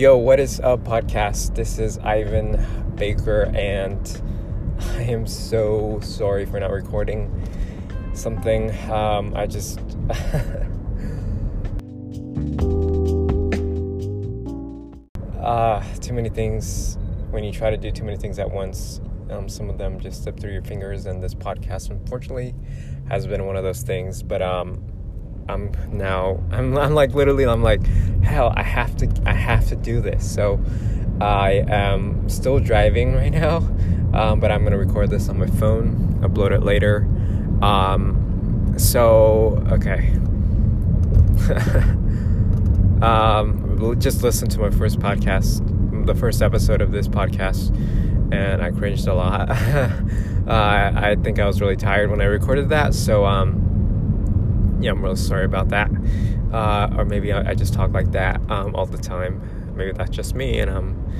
Yo, what is up, podcast? This is Ivan Baker, and I am so sorry for not recording something. Um, I just. uh, too many things. When you try to do too many things at once, um, some of them just slip through your fingers, and this podcast, unfortunately, has been one of those things. But um, I'm now I'm, I'm like literally I'm like hell I have to I have to do this. So I am still driving right now um, but I'm gonna record this on my phone upload it later. Um, so okay. Um, just listen to my first podcast the first episode of this podcast and I cringed a lot. Uh, I think I was really tired when I recorded that so um yeah, I'm really sorry about that. Uh, or maybe I, I, just talk like that um, all the time. Maybe that's just me, and I'm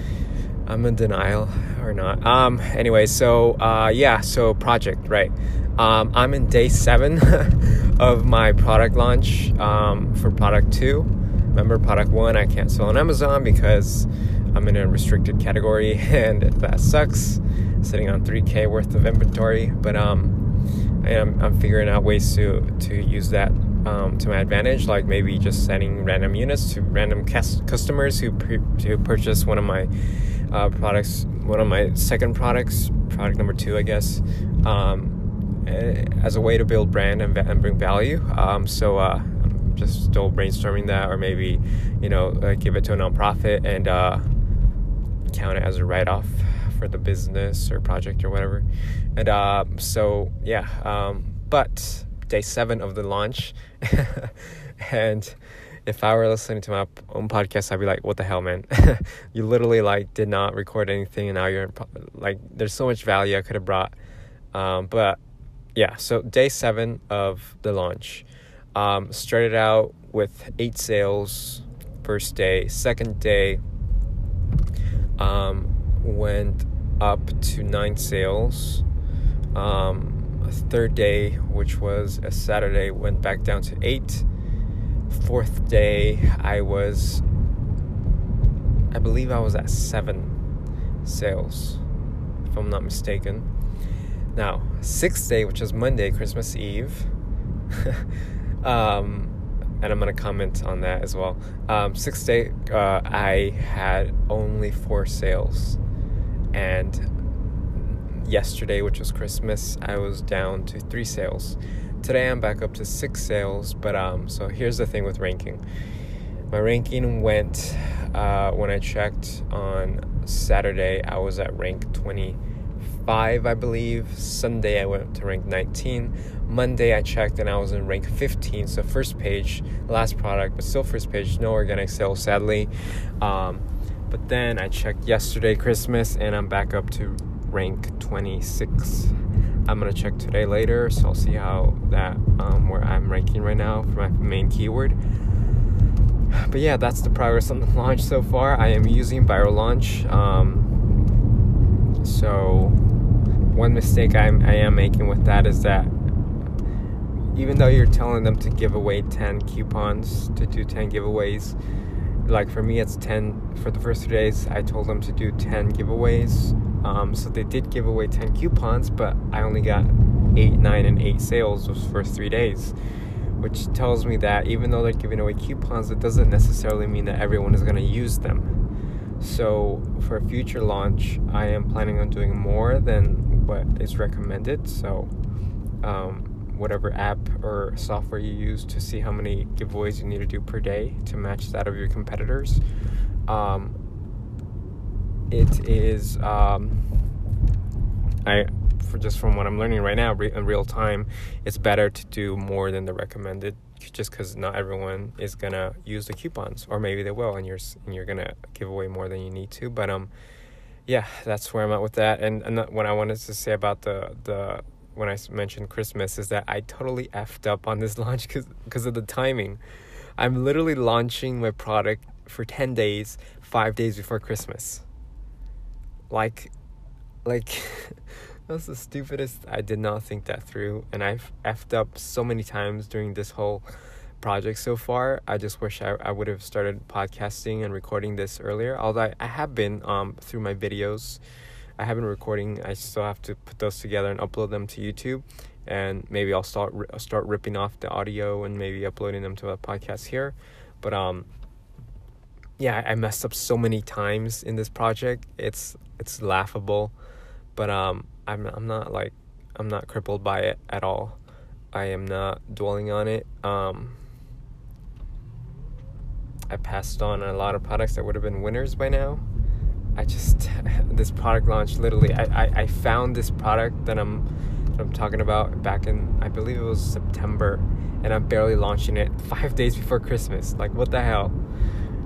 I'm in denial or not. Um, anyway, so uh, yeah, so project right. Um, I'm in day seven of my product launch um, for product two. Remember, product one I can't sell on Amazon because I'm in a restricted category, and that sucks. Sitting on 3K worth of inventory, but um I'm, I'm figuring out ways to to use that um, to my advantage, like maybe just sending random units to random cas- customers who pre- who purchase one of my uh, products, one of my second products, product number two, I guess, um, eh, as a way to build brand and, and bring value. Um, so uh, I'm just still brainstorming that, or maybe you know uh, give it to a nonprofit and uh, count it as a write off for the business or project or whatever. And uh, so, yeah, um, but day seven of the launch. and if I were listening to my own podcast, I'd be like, what the hell, man? you literally like did not record anything and now you're in, like, there's so much value I could have brought. Um, but yeah, so day seven of the launch. Um, started out with eight sales first day. Second day, um, went up to nine sales. Um, third day, which was a Saturday, went back down to eight. Fourth day, I was, I believe I was at seven sales, if I'm not mistaken. Now, sixth day, which is Monday, Christmas Eve, um, and I'm gonna comment on that as well. Um, sixth day, uh, I had only four sales and yesterday, which was Christmas, I was down to three sales. Today I'm back up to six sales, but um, so here's the thing with ranking. My ranking went uh, when I checked on Saturday. I was at rank 25, I believe. Sunday I went to rank 19. Monday I checked and I was in rank 15. So first page, last product, but still first page. No organic sales, sadly. Um, but then I checked yesterday, Christmas, and I'm back up to rank 26. I'm gonna check today later, so I'll see how that um, where I'm ranking right now for my main keyword. But yeah, that's the progress on the launch so far. I am using Viral Launch. Um, so one mistake I'm, I am making with that is that even though you're telling them to give away 10 coupons to do 10 giveaways like for me it's 10 for the first three days i told them to do 10 giveaways. Um, so they did give away 10 coupons but i only got 8 9 and 8 sales those first three days which tells me that even though they're giving away coupons it doesn't necessarily mean that everyone is going to use them. So for a future launch i am planning on doing more than what is recommended. So um, whatever app or software you use to see how many giveaways you need to do per day to match that of your competitors. Um, it is um, I for just from what I'm learning right now re- in real time, it's better to do more than the recommended just because not everyone is gonna use the coupons or maybe they will and you're and you're gonna give away more than you need to but um yeah that's where I'm at with that and, and what I wanted to say about the the when I mentioned Christmas is that I totally effed up on this launch because of the timing. I'm literally launching my product for 10 days, 5 days before Christmas. Like like that's the stupidest. I did not think that through and I've effed up so many times during this whole project so far. I just wish I, I would have started podcasting and recording this earlier. Although I, I have been um, through my videos. I have been recording. I still have to put those together and upload them to YouTube. And maybe I'll start start ripping off the audio and maybe uploading them to a podcast here. But um, yeah, I messed up so many times in this project. It's it's laughable, but um, I'm I'm not like I'm not crippled by it at all. I am not dwelling on it. Um, I passed on a lot of products that would have been winners by now. I just this product launch literally I, I, I found this product that I'm that I'm talking about back in I believe it was September and I'm barely launching it five days before Christmas. Like what the hell?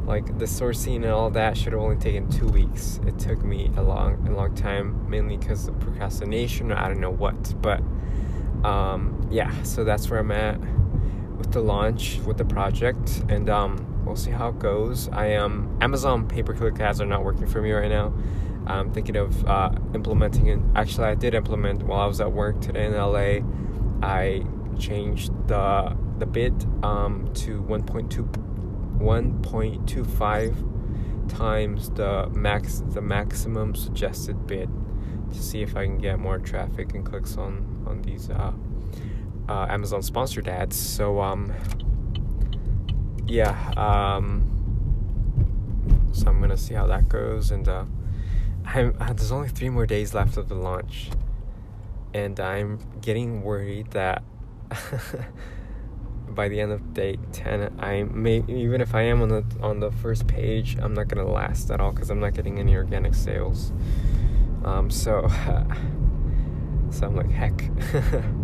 like the sourcing and all that should have only taken two weeks it took me a long a long time mainly because of procrastination or i don't know what but um, yeah so that's where i'm at the launch with the project and um, we'll see how it goes. I am amazon pay-per-click ads are not working for me right now. I'm thinking of uh, implementing it. Actually i did implement while i was at work today in la i changed the the bid um, to 1.2 1.25 times the max the maximum suggested bid to see if I can get more traffic and clicks on on these uh, uh, Amazon sponsored ads. So um, yeah, um, so I'm gonna see how that goes, and uh, I'm, uh, there's only three more days left of the launch, and I'm getting worried that. by the end of day 10 i may even if i am on the on the first page i'm not gonna last at all because i'm not getting any organic sales um, so so i'm like heck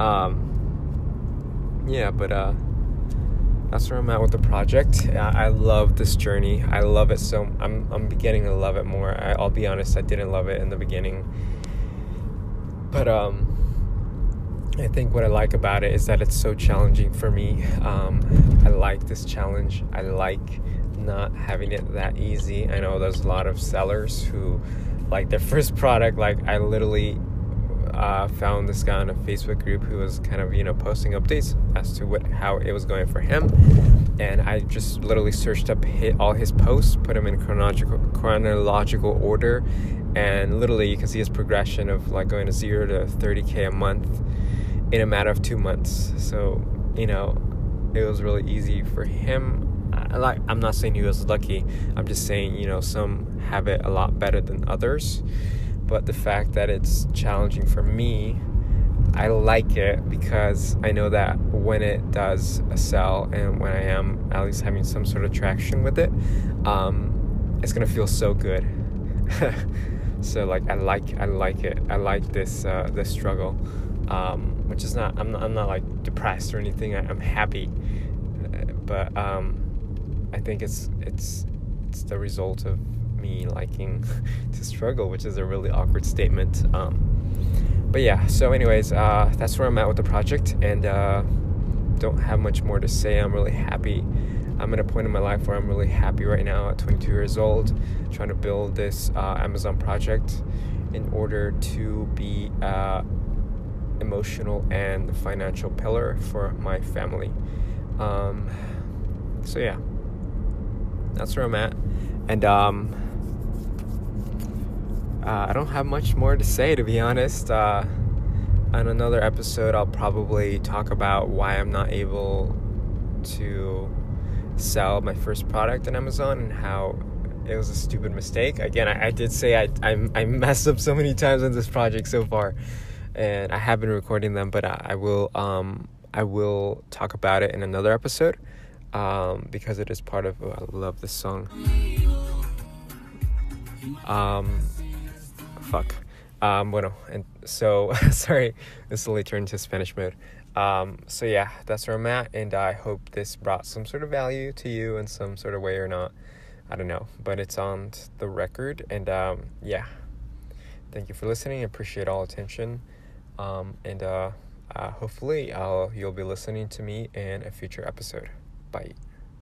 um, yeah but uh that's where i'm at with the project i love this journey i love it so i'm i'm beginning to love it more I, i'll be honest i didn't love it in the beginning but um I think what I like about it is that it's so challenging for me. Um, I like this challenge. I like not having it that easy. I know there's a lot of sellers who like their first product. Like I literally uh, found this guy in a Facebook group who was kind of you know posting updates as to what how it was going for him, and I just literally searched up hit all his posts, put them in chronological chronological order, and literally you can see his progression of like going to zero to 30k a month in a matter of two months. So, you know, it was really easy for him. I, like, I'm not saying he was lucky. I'm just saying, you know, some have it a lot better than others. But the fact that it's challenging for me, I like it because I know that when it does sell and when I am at least having some sort of traction with it, um, it's gonna feel so good. so like I like I like it. I like this uh, this struggle um, which is not I'm, not I'm not like depressed or anything I, am happy but um, I think it's it's it's the result of me liking to struggle which is a really awkward statement um, but yeah so anyways uh, that's where I'm at with the project and uh, don't have much more to say I'm really happy I'm at a point in my life where I'm really happy right now at 22 years old, trying to build this uh, Amazon project in order to be uh, emotional and financial pillar for my family. Um, so yeah, that's where I'm at, and um, uh, I don't have much more to say to be honest. Uh, on another episode, I'll probably talk about why I'm not able to sell my first product on Amazon and how it was a stupid mistake. Again, I, I did say I, I I messed up so many times on this project so far and I have been recording them, but I, I will um, I will talk about it in another episode um, because it is part of. Oh, I love this song. Um, fuck. Um, bueno, and so sorry, this slowly turned to Spanish mode. Um, so yeah, that's where I'm at, and I hope this brought some sort of value to you in some sort of way or not. I don't know, but it's on the record, and um, yeah. Thank you for listening. Appreciate all attention. Um, and uh, uh, hopefully, I'll, you'll be listening to me in a future episode. Bye.